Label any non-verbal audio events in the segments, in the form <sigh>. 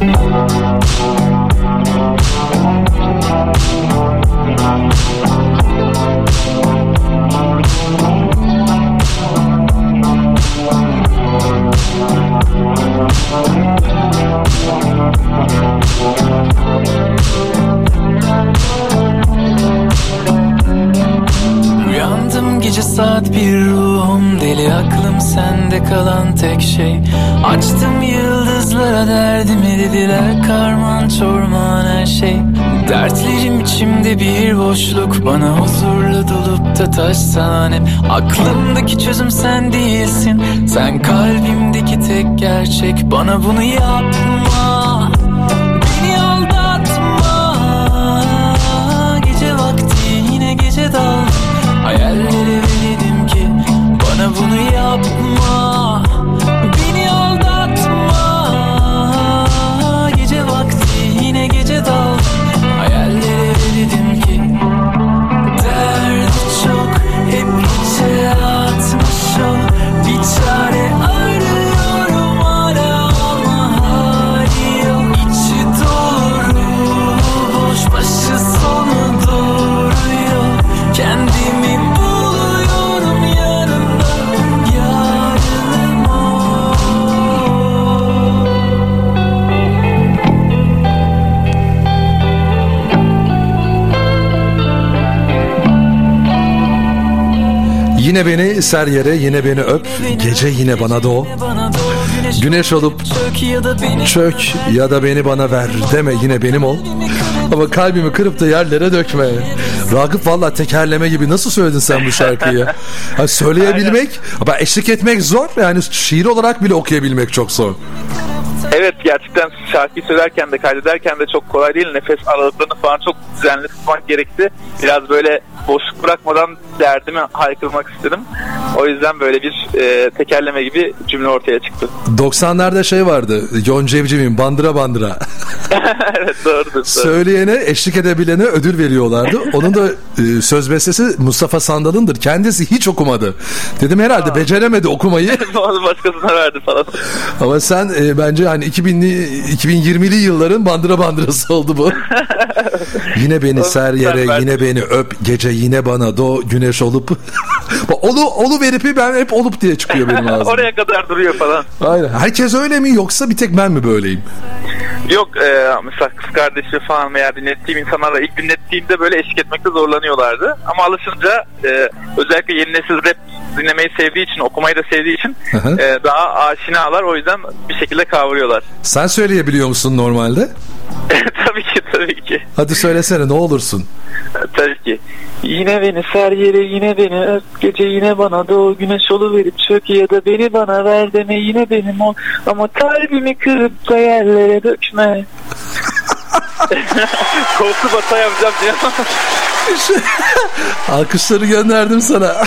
Uyandım dediler karman çorman her şey. Dertlerim içimde bir boşluk. Bana huzurla dolup da taşsan hep. Aklımdaki çözüm sen değilsin. Sen kalbimdeki tek gerçek. Bana bunu yapma. Beni aldatma. Gece vakti yine gece dal Hayallere verelim ki bana bunu yapma Yine beni ser yere yine beni öp. Gece yine bana doğ. Güneş, olup çök ya da beni çök ya da beni bana ver deme yine benim ol. Ama kalbimi kırıp da yerlere dökme. Ragıp valla tekerleme gibi. Nasıl söyledin sen bu şarkıyı? Ha, söyleyebilmek, ama eşlik etmek zor. Yani şiir olarak bile okuyabilmek çok zor. Evet gerçekten şarkıyı söylerken de kaydederken de çok kolay değil. Nefes aralıklarını falan çok düzenli tutmak gerekti. Biraz böyle boşluk bırakmadan derdimi haykırmak istedim. O yüzden böyle bir e, tekerleme gibi cümle ortaya çıktı. 90'larda şey vardı Yonca Evcimik'in bandıra bandıra. <laughs> evet doğrudur. doğru. Söyleyene eşlik edebilene ödül veriyorlardı. Onun da e, söz bestesi Mustafa Sandal'ındır. Kendisi hiç okumadı. Dedim herhalde beceremedi okumayı. <laughs> Başkasına verdi falan. Ama sen e, bence hani 2000'li 2020'li yılların bandıra bandırası oldu bu. <laughs> yine beni ser yere, ben- yine beni öp, gece yine bana do güneş olup. <laughs> Olu olu veripi ben hep olup diye çıkıyor benim <laughs> ağzımdan. Oraya kadar duruyor falan. Aynen. Herkes öyle mi yoksa bir tek ben mi böyleyim? Yok e, mesela kız kardeşi falan veya dinlettiğim insanlarla ilk dinlettiğimde böyle eşlik etmekte zorlanıyorlardı. Ama alışınca e, özellikle yeni nesil rap dinlemeyi sevdiği için, okumayı da sevdiği için e, daha aşinalar. O yüzden bir şekilde kavuruyorlar. Sen söyleyebiliyor musun normalde? <laughs> tabii ki tabii ki. Hadi söylesene ne olursun. <laughs> Tabii ki. Yine beni ser yere yine beni öp gece yine bana doğu güneş verip çök ya da beni bana ver deme yine benim ol ama kalbimi kırıp da yerlere dökme. <laughs> <laughs> Korku bata yapacağım diye <laughs> Alkışları gönderdim sana. <laughs>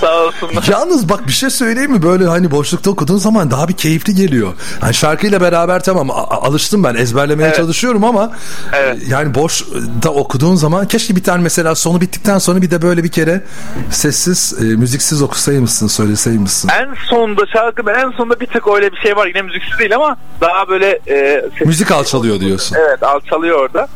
sağ olsunlar. Yalnız bak bir şey söyleyeyim mi? Böyle hani boşlukta okuduğun zaman daha bir keyifli geliyor. Hani şarkıyla beraber tamam alıştım ben ezberlemeye Evet. çalışıyorum ama Evet. e, yani boş da okuduğun zaman keşke bir tane mesela sonu bittikten sonra bir de böyle bir kere sessiz e, müziksiz okusaymışsın söyleseymişsin. En sonunda şarkıda en sonunda bir tık öyle bir şey var yine müziksiz değil ama daha böyle e, sessiz- Müzik alçalıyor diyorsun. Evet alçalıyor orada.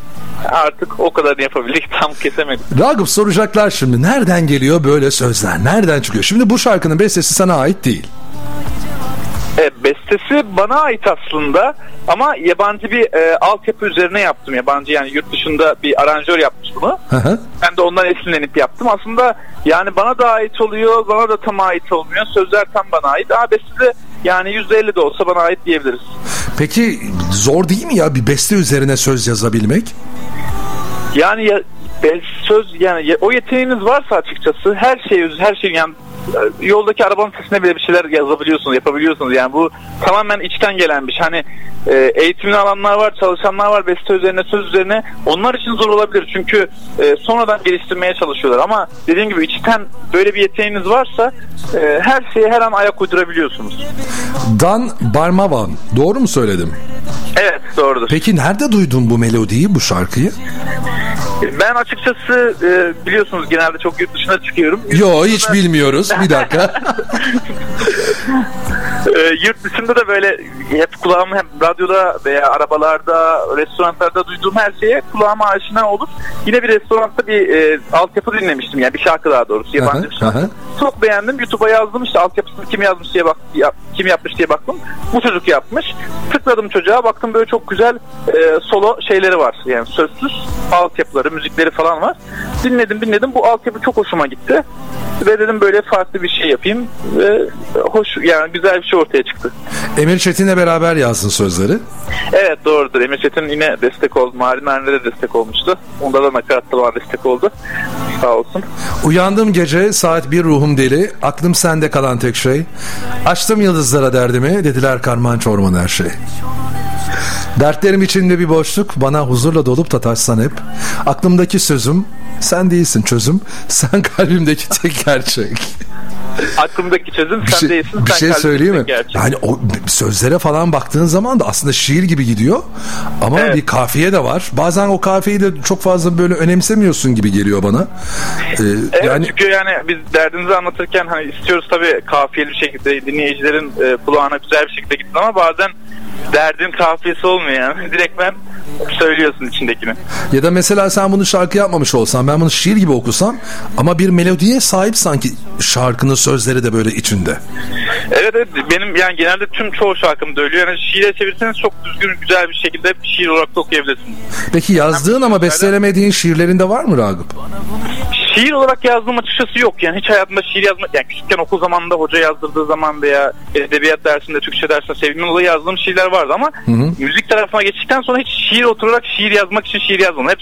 Artık o kadarını yapabildik <laughs> tam kesemedik. Ragıp soracaklar şimdi nereden geliyor böyle sözler? Nereden çıkıyor? Şimdi bu şarkının bestesi sana ait değil. Bestesi bana ait aslında ama yabancı bir e, altyapı üzerine yaptım. Yabancı yani yurt dışında bir aranjör yapmış bunu. Hı hı. Ben de ondan esinlenip yaptım. Aslında yani bana da ait oluyor, bana da tam ait olmuyor. Sözler tam bana ait. Ama beste de yani %50 de olsa bana ait diyebiliriz. Peki zor değil mi ya bir beste üzerine söz yazabilmek? Yani ya, be- söz yani ya- o yeteneğiniz varsa açıkçası her şey her şey yani e, yoldaki arabanın sesine bile bir şeyler yazabiliyorsunuz, yapabiliyorsunuz. Yani bu tamamen içten gelen bir şey. Hani e, eğitimini alanlar var, çalışanlar var beste üzerine, söz üzerine. Onlar için zor olabilir çünkü e, sonradan geliştirmeye çalışıyorlar. Ama dediğim gibi içten böyle bir yeteneğiniz varsa e, her şeye her an ayak uydurabiliyorsunuz. Dan Barmavan. Doğru mu söyledim? Evet doğrudur. Peki nerede duydun bu melodiyi, bu şarkıyı? Ben açıkçası e, biliyorsunuz genelde çok yurt dışına çıkıyorum. Yo hiç bilmiyoruz. Bir dakika. <laughs> Ee, yurt dışında da böyle hep kulağım hem radyoda veya arabalarda, restoranlarda duyduğum her şeye kulağıma aşina olur. Yine bir restoranda bir e, altyapı dinlemiştim yani bir şarkı daha doğrusu yabancı bir Aha, şarkı. aha. Çok beğendim. YouTube'a yazdım işte altyapısını kim yazmış diye bak ya- kim yapmış diye baktım. Bu çocuk yapmış. Tıkladım çocuğa baktım böyle çok güzel e, solo şeyleri var. Yani sözsüz altyapıları, müzikleri falan var. Dinledim dinledim. Bu altyapı çok hoşuma gitti. Ve dedim böyle farklı bir şey yapayım. Ve hoş yani güzel bir şey ortaya çıktı. Emir Çetin'le beraber yazdın sözleri. Evet doğrudur. Emir Çetin yine destek oldu. Mari de destek olmuştu. Onda da nakaratta bana destek oldu. Sağ olsun. Uyandım gece saat bir ruhum deli. Aklım sende kalan tek şey. Açtım yıldızlara derdimi. Dediler karman çorman her şey. Dertlerim içinde bir boşluk bana huzurla dolup da taşsan hep. Aklımdaki sözüm sen değilsin çözüm. <laughs> Sen kalbimdeki tek gerçek. Aklımdaki çözüm Bir sen şey, değilsin. bir sen şey söyleyeyim mi? gerçek. Yani o sözlere falan baktığın zaman da aslında şiir gibi gidiyor. Ama Evet. bir kafiye de var. Bazen o kafiyeyi de çok fazla böyle önemsemiyorsun gibi geliyor bana. Ee, Evet yani çünkü yani biz derdimizi anlatırken hani istiyoruz tabii kafiyeli bir şekilde dinleyicilerin e, kulağına güzel bir şekilde gitsin ama bazen derdin kafiyesi olmuyor yani. <laughs> Direkt ben söylüyorsun içindekini. Ya da mesela sen bunu şarkı yapmamış olsan ben bunu şiir gibi okusam ama bir melodiye sahip sanki şarkının sözleri de böyle içinde. Evet evet benim yani genelde tüm çoğu şarkımda öyle. Yani şiire çevirseniz çok düzgün güzel bir şekilde bir şiir olarak da okuyabilirsiniz. Peki yazdığın ama bestelemediğin şiirlerinde var mı Ragıp? Şiir olarak yazdığım açıkçası yok. Yani hiç hayatımda şiir yazmak, yani küçükken okul zamanında hoca yazdırdığı zaman veya edebiyat dersinde, Türkçe dersinde sevdiğim dolayı yazdığım şiirler vardı ama müzik tarafına geçtikten sonra hiç şiir oturarak şiir yazmak için şiir yazmadım. Hep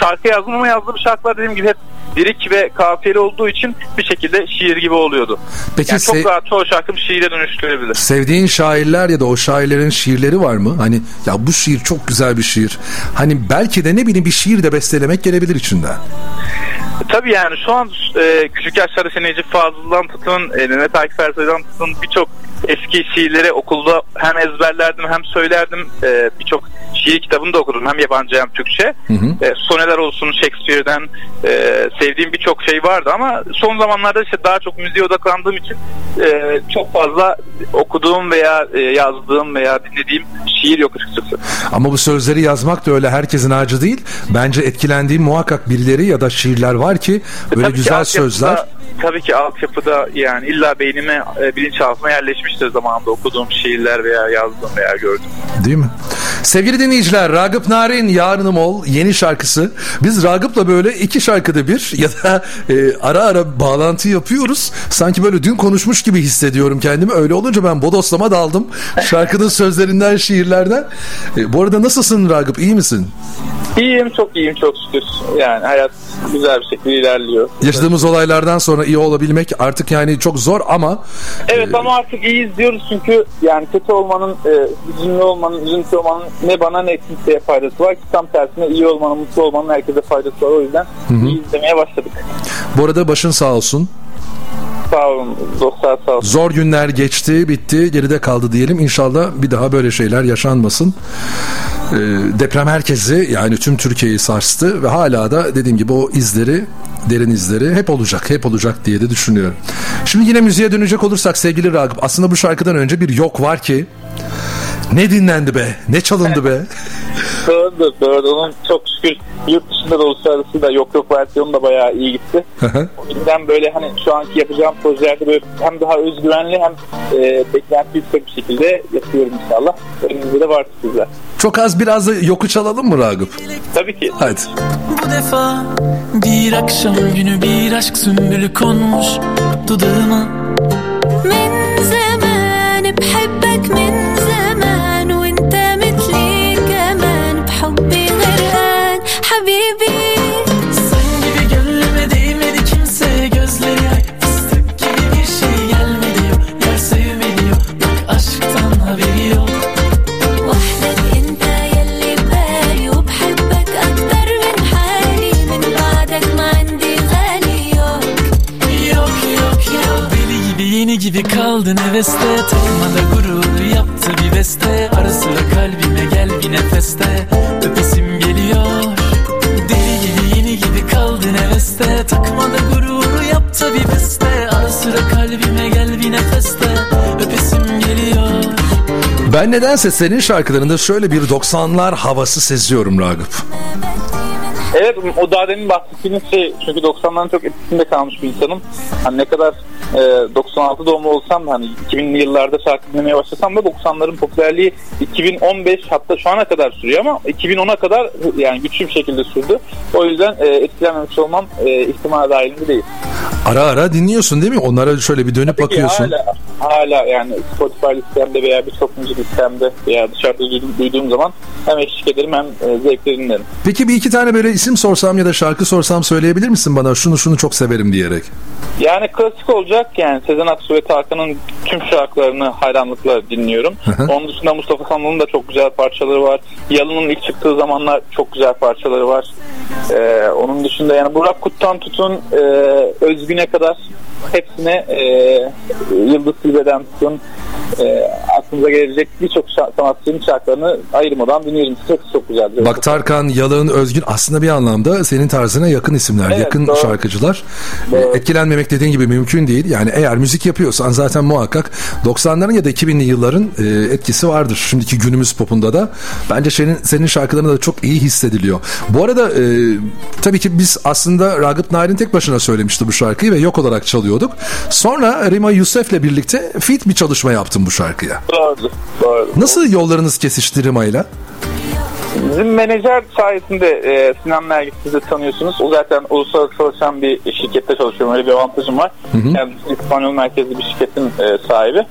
şarkı yazdım ama yazdığım şarkılar dediğim gibi hep lirik ve kafiyeli olduğu için bir şekilde şiir gibi oluyordu. Peki yani çok rahat çoğu şarkım şiire dönüştürebilir. Sevdiğin şairler ya da o şairlerin şiirleri var mı? Hani ya bu şiir çok güzel bir şiir. Hani belki de ne bileyim bir şiir de bestelemek gelebilir içinden. Tabii yani şu an e, küçük yaşlarda işte Necip Fazıl'dan tutun, e, Mehmet Akif Ersoy'dan tutun birçok eski şiirleri okulda hem ezberlerdim hem söylerdim. E, birçok şiir kitabını da okudum hem yabancı hem Türkçe. E, soneler olsun Shakespeare'den e, sevdiğim birçok şey vardı ama son zamanlarda işte daha çok müziğe odaklandığım için e, çok fazla okuduğum veya e, yazdığım veya dinlediğim şiir yok açıkçası. Ama bu sözleri yazmak da öyle herkesin harcı değil. Bence etkilendiğim muhakkak birileri ya da şiirler var ki böyle Tabii ki güzel altyapıda- sözler. Tabii ki altyapıda yani illa beynime e, bilinçaltıma yerleşmiştir zamanında okuduğum şiirler veya yazdığım veya gördüğüm. Değil mi? Sevgili dinleyiciler Ragıp Narin Yarınım Ol yeni şarkısı. Biz Ragıp'la böyle iki şarkıda bir <laughs> ya da e, ara ara bağlantı yapıyoruz. Sanki böyle dün konuşmuş gibi hissediyorum kendimi. Öyle olunca ben bodoslama daldım. <laughs> Şarkının sözlerinden, şiirlerden. E, bu arada nasılsın Ragıp? İyi misin? İyiyim çok iyiyim çok şükür. Yani hayat güzel bir şekilde ilerliyor. Yaşadığımız olaylardan sonra iyi olabilmek artık yani çok zor ama Evet ama artık iyiyiz diyoruz çünkü yani kötü olmanın, e, hüzünlü olmanın, üzüntü olmanın ne bana ne kimseye faydası var ki tam tersine iyi olmanın, mutlu olmanın herkese faydası var. O yüzden iyiyiz demeye başladık. bu arada başın sağ olsun. Sağ olun dostlar sağ olun. Zor günler geçti, bitti, geride kaldı diyelim. İnşallah bir daha böyle şeyler yaşanmasın. Ee, deprem herkesi yani tüm Türkiye'yi sarstı ve hala da dediğim gibi o izleri, derin izleri hep olacak, hep olacak diye de düşünüyorum. Şimdi yine müziğe dönecek olursak sevgili Ragıp aslında bu şarkıdan önce bir yok var ki ne dinlendi be, ne çalındı be. Doğrudur doğru. Onun çok şükür yurt dışında da uluslararası da yok yok versiyonu da bayağı iyi gitti. O yüzden böyle hani şu anki yapacağım projelerde böyle hem daha özgüvenli hem e, beklenti yüksek bir şekilde yapıyorum inşallah. Önümüzde de var sizler. Çok az biraz da yoku çalalım mı Ragıp? Tabii ki. Hadi. Bu defa bir akşam günü bir aşk sümbülü konmuş dudağıma من gibi kaldın heveste Takmada gurur yaptı bir beste. Ara sıra kalbime gel bir nefeste. Öpesim geliyor Deli gibi yeni gibi kaldın heveste. Takmada gururu yaptı bir beste. Ara sıra kalbime gel bir nefeste. Öpesim geliyor. Ben nedense senin şarkılarında şöyle bir 90'lar havası seziyorum Ragıp. Evet o daha demin bahsettiğiniz şey çünkü 90'ların çok etkisinde kalmış bir insanım. Hani ne kadar e, 96 doğumlu olsam da hani 2000'li yıllarda şarkı dinlemeye başlasam da 90'ların popülerliği 2015 hatta şu ana kadar sürüyor ama 2010'a kadar yani güçlü bir şekilde sürdü. O yüzden e, etkilenmemiş olmam e, ihtimal dahilinde değil. Ara ara dinliyorsun değil mi? Onlara şöyle bir dönüp Peki bakıyorsun. hala, hala yani Spotify listemde veya birçok müzik listemde veya dışarıda duyduğum, duyduğum zaman hem eşlik ederim hem e, zevkle dinlerim. Peki bir iki tane böyle isim sorsam ya da şarkı sorsam söyleyebilir misin bana şunu şunu çok severim diyerek? Yani klasik olacak yani Sezen Aksu ve Tarkan'ın tüm şarkılarını hayranlıkla dinliyorum. Onun dışında Mustafa Sandal'ın da çok güzel parçaları var. Yalın'ın ilk çıktığı zamanlar çok güzel parçaları var. Ee, onun dışında yani Burak Kut'tan tutun e, Özgün'e kadar hepsine e, Yıldız Tilbe'den tutun e, aklınıza gelecek birçok sanatçının şarkılarını ayırmadan dinliyorum. Çok çok güzel. Bak Tarkan, Yalın, Özgün aslında bir anlamda senin tarzına yakın isimler, Evet, yakın doğru. şarkıcılar. Doğru. E, Etkilenmemek dediğin gibi mümkün değil. Yani eğer müzik yapıyorsan zaten muhakkak 90'ların ya da 2000'li yılların e, etkisi vardır. Şimdiki günümüz popunda da bence senin senin şarkıların da çok iyi hissediliyor. Bu arada e, tabii ki biz aslında Ragıp Narin tek başına söylemişti bu şarkıyı ve yok olarak çalıyorduk. Sonra Rima Yusuf'le birlikte fit bir çalışma yaptın bu şarkıya. Doğru. Doğru. Nasıl yollarınız kesişti Rima'yla? Bizim menajer sayesinde e, Sinan Nergis siz de tanıyorsunuz. O zaten uluslararası çalışan bir şirkette çalışıyorum. Öyle bir avantajım var. Yani İspanyol merkezli bir şirketin e, sahibi.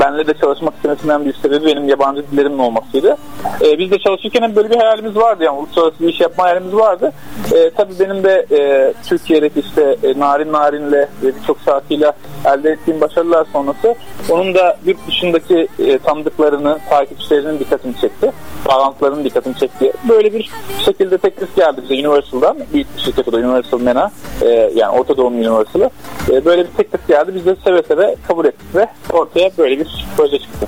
Benle de çalışmak istemesinden bir sebebi benim yabancı dillerimin olmasıydı. E, biz de çalışırken böyle bir hayalimiz vardı. Yani uluslararası bir iş yapma hayalimiz vardı. E, tabii benim de e, Türkiye'deki işte e, Narin Narin'le ve birçok şarkıyla elde ettiğim başarılar sonrası onun da yurt dışındaki e, tanıdıklarını, takipçilerinin dikkatini çekti. Bağlantılarının dikkatini çekti. Böyle bir şekilde teklif geldi bize Universal'dan. Büyük bir şirket o da Universal MENA. E, yani Orta Doğu Universal'ı. E, böyle bir teklif geldi. Biz de seve seve kabul ettik ve ortaya böyle bir proje çıktı.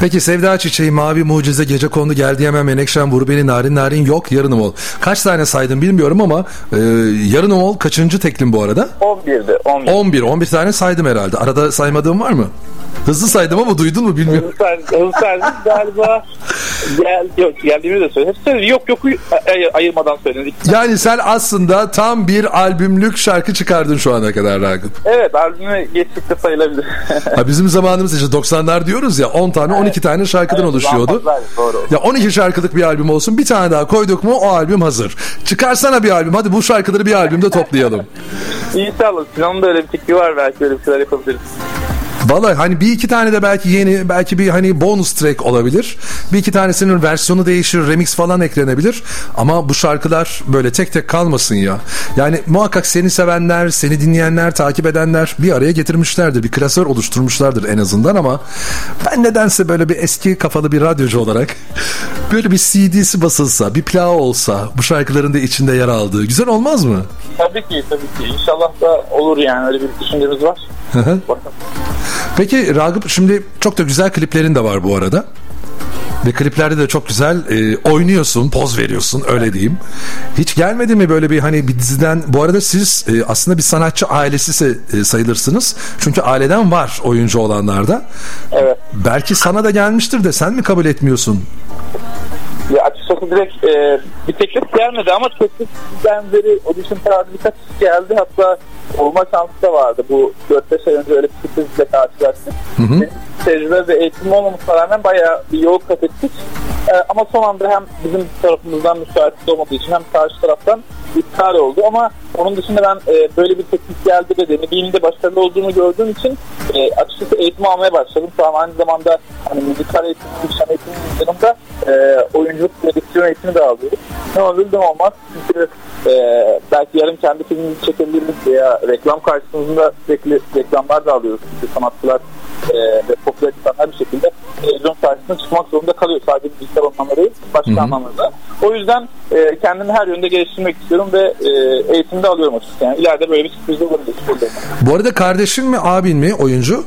Peki Sevda Çiçeği, Mavi Mucize, Gece Kondu, Geldi Hemen, Menekşen, Vur Beni, Narin Narin yok, Yarınım Ol. Kaç tane saydım bilmiyorum ama e, Yarınım Ol kaçıncı teklim bu arada? 11'de 11. 11, 11 tane saydım herhalde. Arada saymadığım var mı? Hızlı saydım ama duydun mu bilmiyorum. Hızlı servis, hızlı servis galiba gel, yok, geldiğimi de söyle. Hep söyle, yok yok ay- ayırmadan söyledik. Yani sen aslında tam bir albümlük şarkı çıkardın şu ana kadar Ragıp. Evet albümü geçtikte sayılabilir. Ha bizim zamanımız işte 90'lar diyoruz ya 10 tane 12 tane şarkıdan Evet, oluşuyordu. fazlaydı, doğru. Ya 12 şarkılık bir albüm olsun bir tane daha koyduk mu o albüm hazır. Çıkarsana bir albüm hadi bu şarkıları bir albümde toplayalım. İnşallah Sinan'ın da öyle bir fikri var belki öyle bir şeyler yapabiliriz. Vallahi hani bir iki tane de belki yeni belki bir hani bonus track olabilir. Bir iki tanesinin versiyonu değişir, remix falan eklenebilir. Ama bu şarkılar böyle tek tek kalmasın ya. Yani muhakkak seni sevenler, seni dinleyenler, takip edenler bir araya getirmişlerdir. Bir klasör oluşturmuşlardır en azından ama ben nedense böyle bir eski kafalı bir radyocu olarak <laughs> böyle bir CD'si basılsa, bir plağı olsa bu şarkıların da içinde yer aldığı güzel olmaz mı? Tabii ki tabii ki. İnşallah da olur yani öyle bir düşüncemiz var. Peki Ragıp şimdi çok da güzel kliplerin de var bu arada. Ve kliplerde de çok güzel e, oynuyorsun, poz veriyorsun öyle diyeyim. Hiç gelmedi mi böyle bir hani bir diziden bu arada siz e, aslında bir sanatçı ailesi e, sayılırsınız. Çünkü aileden var oyuncu olanlarda. Evet. Belki sana da gelmiştir de sen mi kabul etmiyorsun? Ya açıkçası direkt e, bir teklif gelmedi ama teklif benzeri audition tarzı birkaç geldi. Hatta olma şansı da vardı. Bu 4-5 ay önce öyle bir sürprizle karşılaştık. Benim Tecrübe ve eğitim olmamasına rağmen bayağı bir yol kat ettik. E, ama son anda hem bizim tarafımızdan müsaitlik olmadığı için hem karşı taraftan iptal oldu ama onun dışında ben e, böyle bir teklif geldi ve denediğimde başarılı olduğunu gördüğüm için e, açıkçası eğitim almaya başladım. Şu an aynı zamanda hani müzikal eğitim, şan eğitiminin yanında e, oyunculuk ve diksiyon eğitimi de alıyorum. Ne olur ne olmaz çünkü e, belki yarın kendi filmimizi çekebiliriz veya reklam karşısında sürekli reklamlar da alıyoruz. Çünkü sanatçılar e, ve popüler insanlar bir şekilde televizyon karşısına çıkmak zorunda kalıyor. Sadece dijital anlamda değil, başka anlamda. O yüzden e, kendimi her yönde geliştirmek istiyorum ve e, eğitimde alıyorum açıkçası. Yani ileride böyle bir sürpriz olabilir. Bu arada kardeşin mi abin mi oyuncu?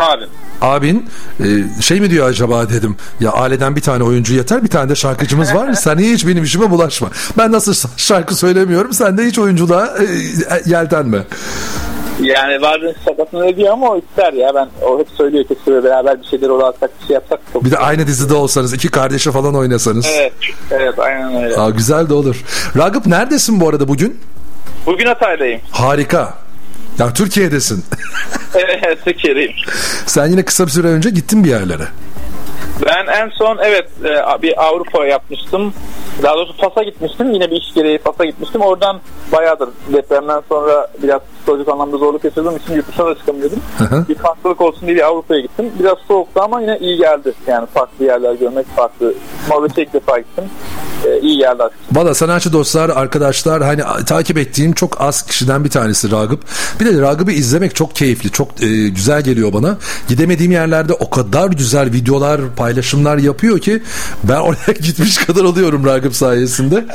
Abi. Abin e, şey mi diyor acaba dedim. Ya aileden bir tane oyuncu yeter bir tane de şarkıcımız var. <laughs> Sen hiç benim işime bulaşma. Ben nasıl şarkı söylemiyorum sen de hiç oyunculuğa e, yeltenme. Yani bazen şakasını ediyor ama o ister ya. Ben o hep söylüyor ki şöyle beraber bir şeyler atsak bir şey yapsak. Çok Bir de aynı dizide olsanız iki kardeşi falan oynasanız. Evet, evet aynen öyle. Aa, güzel de olur. Ragıp neredesin bu arada bugün? Bugün Hatay'dayım. Harika. Ya Türkiye'desin. Evet, Türkiye'deyim. Sen yine kısa bir süre önce gittin bir yerlere. Ben en son evet e, bir Avrupa yapmıştım. Daha doğrusu Fas'a gitmiştim. Yine bir iş gereği Fas'a gitmiştim. Oradan bayağıdır depremden sonra biraz psikolojik anlamda zorluk yaşadığım için yurt dışına da çıkamıyordum. hı. bir farklılık olsun diye bir Avrupa'ya gittim. Biraz soğuktu ama yine iyi geldi. Yani farklı yerler görmek farklı. Norveç'e ilk defa gittim. E, iyi geldi. Valla sanatçı dostlar, arkadaşlar hani takip ettiğim çok az kişiden bir tanesi Ragıp. Bir de Ragıp'ı izlemek çok keyifli, çok e, güzel geliyor bana. Gidemediğim yerlerde o kadar güzel videolar, paylaşımlar yapıyor ki ben <laughs> oraya gitmiş kadar oluyorum Ragıp sayesinde.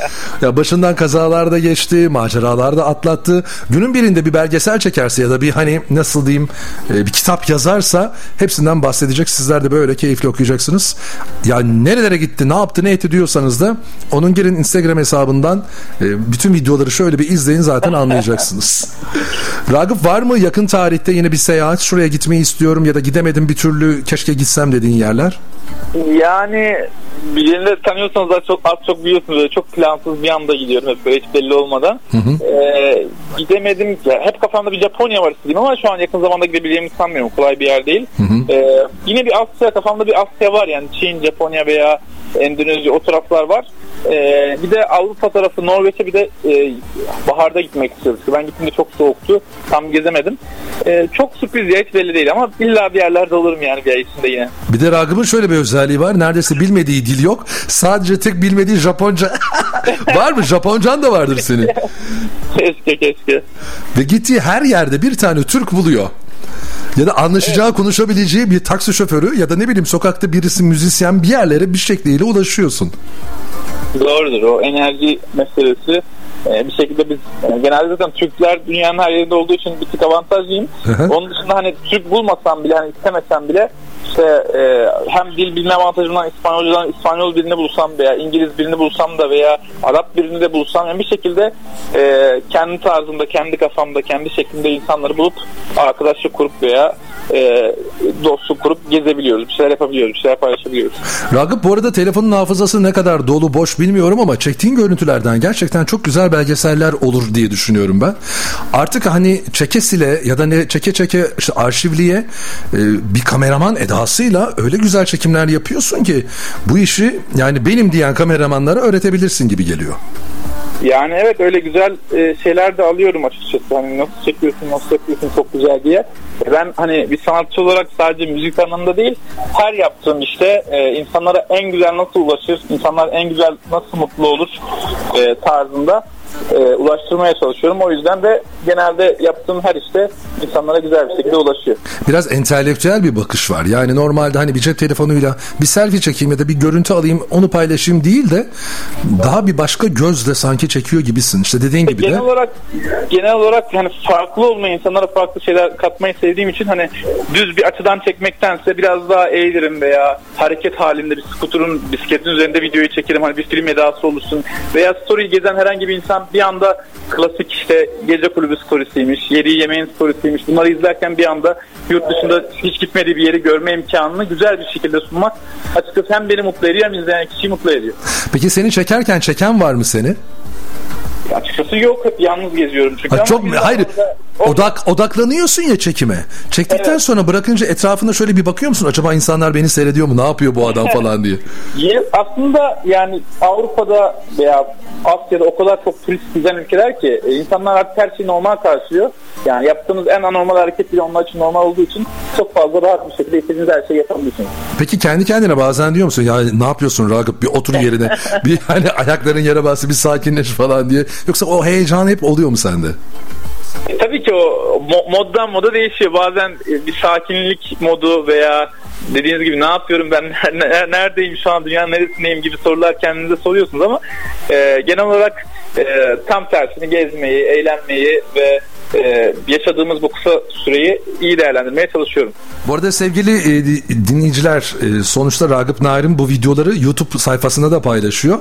Ya başından kazalarda geçti, maceralarda atlattı. Günün birinde bir belgesel çekerse ya da bir hani nasıl diyeyim e, bir kitap yazarsa hepsinden bahsedecek. Sizler de böyle keyifli okuyacaksınız. Ya nerelere gitti, ne yaptı, ne etti diyorsanız da onun girin Instagram hesabından e, bütün videoları şöyle bir izleyin zaten anlayacaksınız. <laughs> Ragıp var mı yakın tarihte yine bir seyahat şuraya gitmeyi istiyorum ya da gidemedim bir türlü keşke gitsem dediğin yerler? Yani birini de tanıyorsanız da çok az çok biliyorsunuz. Böyle çok plansız bir anda gidiyorum hep böyle hiç belli olmadan. Ee, gidemedim. Ya, hep kafamda bir Japonya var istediğim ama şu an yakın zamanda gidebileceğimi sanmıyorum. Kolay bir yer değil. Ee, yine bir Asya kafamda bir Asya var yani Çin, Japonya veya Endonezya o taraflar var. Ee, bir de Avrupa tarafı Norveç'e bir de e, baharda gitmek istiyoruz. Ben gittiğimde çok soğuktu. Tam gezemedim. Ee, çok sürpriz ya hiç belli değil ama illa bir yerlerde olurum yani bir ay içinde yine. Bir de Ragıp'ın şöyle bir özelliği var. Neredeyse bilmediği dil yok. Sadece tek bilmediği Japonca. <laughs> var mı? Japoncan da vardır senin. Keşke keşke. Ve gittiği her yerde bir tane Türk buluyor. Ya da anlaşacağı, konuşabileceği bir taksi şoförü ya da ne bileyim sokakta birisi müzisyen bir yerlere bir şekliyle ulaşıyorsun. Doğrudur o enerji meselesi. Ee, bir şekilde biz e, genelde zaten Türkler dünyanın her yerinde olduğu için bir tık avantajlıyım. Onun dışında hani Türk bulmasam bile hani istemesem bile işte e, hem dil bilme avantajından İspanyolcadan İspanyol birini bulsam veya İngiliz birini bulsam da veya Arap birini de bulsam yani bir şekilde e, kendi tarzımda, kendi kafamda, kendi şeklinde insanları bulup arkadaşlık kurup veya e, dostluk kurup gezebiliyoruz. Bir şeyler yapabiliyoruz, bir şeyler paylaşabiliyoruz. Ragıp bu arada telefonun hafızası ne kadar dolu boş bilmiyorum ama çektiğin görüntülerden gerçekten çok güzel belgeseller olur diye düşünüyorum ben. Artık hani çekesile ya da ne çeke çeke işte arşivliye e, bir kameraman edasıyla öyle güzel çekimler yapıyorsun ki bu işi yani benim diyen kameramanlara öğretebilirsin gibi geliyor. Yani evet öyle güzel e, şeyler de alıyorum açıkçası. Hani nasıl çekiyorsun, nasıl yapıyorsun çok güzel diye. E, Ben hani bir sanatçı olarak sadece müzik anlamında değil, her yaptığım işte e, insanlara en güzel nasıl ulaşır, insanlar en güzel nasıl mutlu olur tarzında e, ulaştırmaya çalışıyorum. O yüzden de genelde yaptığım her işte insanlara güzel bir şekilde ulaşıyor. Biraz entelektüel bir bakış var. Yani normalde hani bir cep telefonuyla bir selfie çekeyim ya da bir görüntü alayım onu paylaşayım değil de daha bir başka gözle sanki çekiyor gibisin. İşte dediğin gibi de. Genel olarak genel olarak hani farklı olmayı insanlara farklı şeyler katmayı sevdiğim için hani düz bir açıdan çekmektense biraz daha eğilirim veya hareket halinde bir skuterun bisikletin üzerinde videoyu çekerim hani bir film edası olursun veya story gezen herhangi bir insan bir anda klasik işte gece kulübü storiesiymiş, yediği yemeğin storiesiymiş bunları izlerken bir anda yurt dışında hiç gitmediği bir yeri görme imkanını güzel bir şekilde sunmak açıkçası hem beni mutlu ediyor hem izleyen kişiyi mutlu ediyor. Peki seni çekerken çeken var mı seni? Açıkçası yok hep yalnız geziyorum çünkü. Ha, çok hayır O- odak odaklanıyorsun ya çekime. Çektikten Evet. sonra bırakınca etrafında şöyle bir bakıyor musun? Acaba insanlar beni seyrediyor mu? Ne yapıyor bu adam <laughs> falan diye. Ye- Aslında yani Avrupa'da veya Asya'da o kadar çok turist gezen ülkeler ki e, insanlar artık her şeyi normal karşılıyor. Yani yaptığımız en anormal hareket bile onlar için normal olduğu için çok fazla rahat bir şekilde istediğiniz her şeyi yapabiliyorsunuz. Peki kendi kendine bazen diyor musun? Ya ne yapıyorsun Ragıp? Bir otur yerine. <laughs> bir hani ayakların yere bastı bir sakinleş falan diye. Yoksa o heyecan hep oluyor mu sende? E, tabii ki o mo- moddan moda değişiyor. Bazen e, bir sakinlik modu veya dediğiniz gibi ne yapıyorum ben <laughs> ne- neredeyim şu an dünyanın neresindeyim gibi sorular kendinize soruyorsunuz ama e, genel olarak e, tam tersini gezmeyi, eğlenmeyi ve e, yaşadığımız bu kısa süreyi iyi değerlendirmeye çalışıyorum. Bu arada sevgili e, di- dinleyiciler e, sonuçta Ragıp Narin bu videoları YouTube sayfasında da paylaşıyor.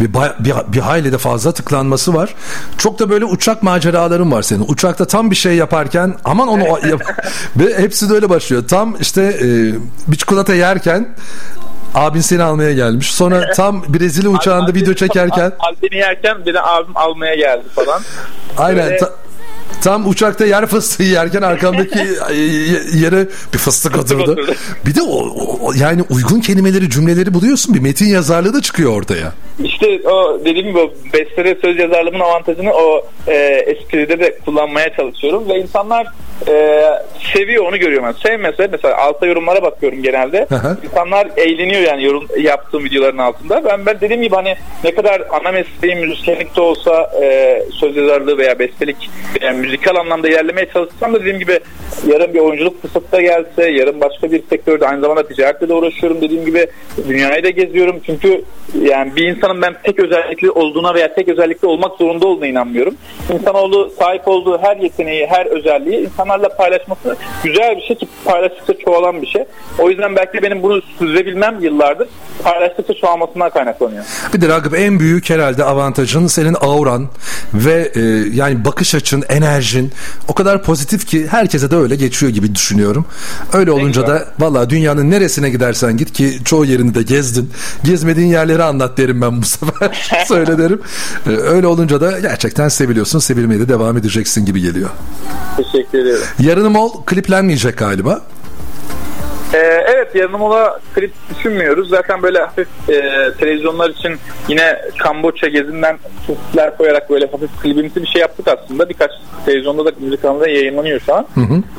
Bir, bir, bir hayli de fazla tıklanması var. Çok da böyle uçak maceraların var senin. Uçakta tam bir şey yaparken aman onu <laughs> yap- ve hepsi de öyle başlıyor. Tam işte e, bir çikolata yerken abin seni almaya gelmiş. Sonra <laughs> tam Brezilya uçağında video çekerken Albeni yerken beni abim almaya geldi falan. aynen Böyle- ta- Tam uçakta yer fıstığı yerken arkamdaki <laughs> yere bir fıstık oturdu. Bir de o, o- yani uygun kelimeleri cümleleri buluyorsun. Bir metin yazarlığı da çıkıyor ortaya. İşte o dediğim gibi o bestede söz yazarlığımın avantajını o e, espride de kullanmaya çalışıyorum ve insanlar e, seviyor onu görüyorum. Yani sevmese mesela altta yorumlara bakıyorum genelde. Hı. İnsanlar eğleniyor yani yorum yaptığım videoların altında. Ben ben dediğim gibi hani ne kadar ana mesleğim müzisyenlik de olsa e, söz yazarlığı veya bestelik yani müzikal anlamda ilerlemeye çalışsam da dediğim gibi yarın bir oyunculuk fırsatı da gelse yarın başka bir sektörde aynı zamanda ticaretle de uğraşıyorum dediğim gibi dünyayı da geziyorum çünkü yani bir insanın ben tek özellikli olduğuna veya tek özellikli olmak zorunda olduğuna inanmıyorum. İnsanoğlu sahip olduğu her yeteneği, her özelliği insanlarla paylaşması güzel bir şey ki paylaştıkça çoğalan bir şey. O yüzden belki benim bunu sürdürebilmem yıllardır paylaştıkça çoğalmasından kaynaklanıyor. Bir de Ragıp en büyük herhalde avantajın senin auran ve e, yani bakış açın, enerjin o kadar pozitif ki herkese de öyle geçiyor gibi düşünüyorum. Öyle olunca da valla dünyanın neresine gidersen git ki çoğu yerini de gezdin. Gezmediğin yerleri anlat derim ben bu sefer. <laughs> Söyle derim. E, öyle olunca da gerçekten seviliyorsun. Sevilmeye de devam edeceksin gibi geliyor. Teşekkür ediyorum. Yarın Mol kliplenmeyecek galiba. Ee, evet yarın mola klip düşünmüyoruz. Zaten böyle hafif e, televizyonlar için yine Kamboçya gezinden kesitler koyarak böyle hafif klibimsi bir şey yaptık aslında. Birkaç televizyonda da müzik kanalında yayınlanıyor şu an.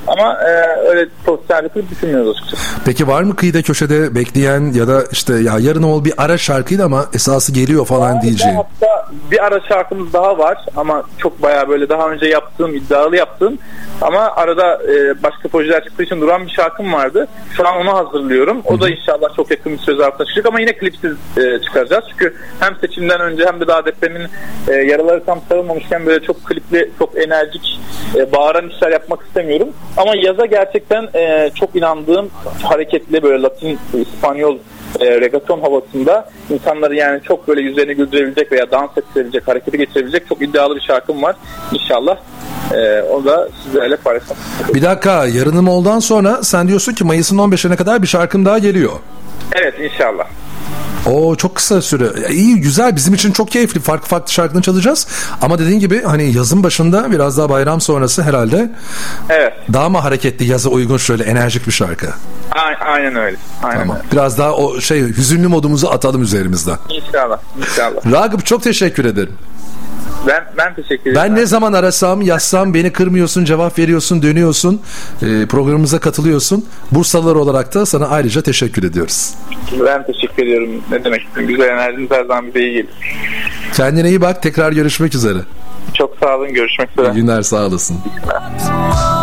Ama e, öyle sosyal bir klip düşünmüyoruz açıkçası. Peki var mı kıyıda köşede bekleyen ya da işte ya yarın Mol bir ara şarkıydı ama esası geliyor falan diyeceğin. Hatta bir ara şarkımız daha var ama çok bayağı böyle daha önce yaptığım iddialı yaptığım ama arada e, başka projeler çıktığı için duran bir şarkım vardı. Şu an onu hazırlıyorum. O da inşallah çok yakın bir söz altına çıkacak ama yine klipsiz e, çıkaracağız. Çünkü hem seçimden önce hem de daha depremin e, yaraları tam sarılmamışken böyle çok klipli, çok enerjik, e, bağıran işler yapmak istemiyorum. Ama yaza gerçekten e, çok inandığım hareketli böyle Latin, İspanyol e, regaton havasında insanları yani çok böyle yüzlerini güldürebilecek veya dans ettirebilecek, harekete geçirebilecek çok iddialı bir şarkım var. İnşallah e, onu da sizlerle paylaşmak. Bir dakika yarınım oldan sonra sen diyorsun ki Mayıs'ın 15'ine kadar bir şarkım daha geliyor. Evet inşallah. O çok kısa süre. İyi güzel bizim için çok keyifli. Farklı farklı şarkılarını çalacağız. Ama dediğin gibi hani yazın başında biraz daha bayram sonrası herhalde Evet. daha mı hareketli yaza uygun şöyle enerjik bir şarkı. A- aynen öyle. Aynen Tamam. öyle. Biraz daha o şey hüzünlü modumuzu atalım üzerimizden. İnşallah. İnşallah. Ragıp çok teşekkür ederim. Ben ben teşekkür ederim. Ben ne zaman arasam yazsam beni kırmıyorsun cevap veriyorsun dönüyorsun e, programımıza katılıyorsun. Bursalılar olarak da sana ayrıca teşekkür ediyoruz. Ben teşekkür ediyorum. Ne demek Güzel enerjiniz her zaman bize iyi gelir. Kendine iyi bak tekrar görüşmek üzere. Çok sağ olun. Görüşmek üzere. İyi günler sağ olasın. Teşekkürler.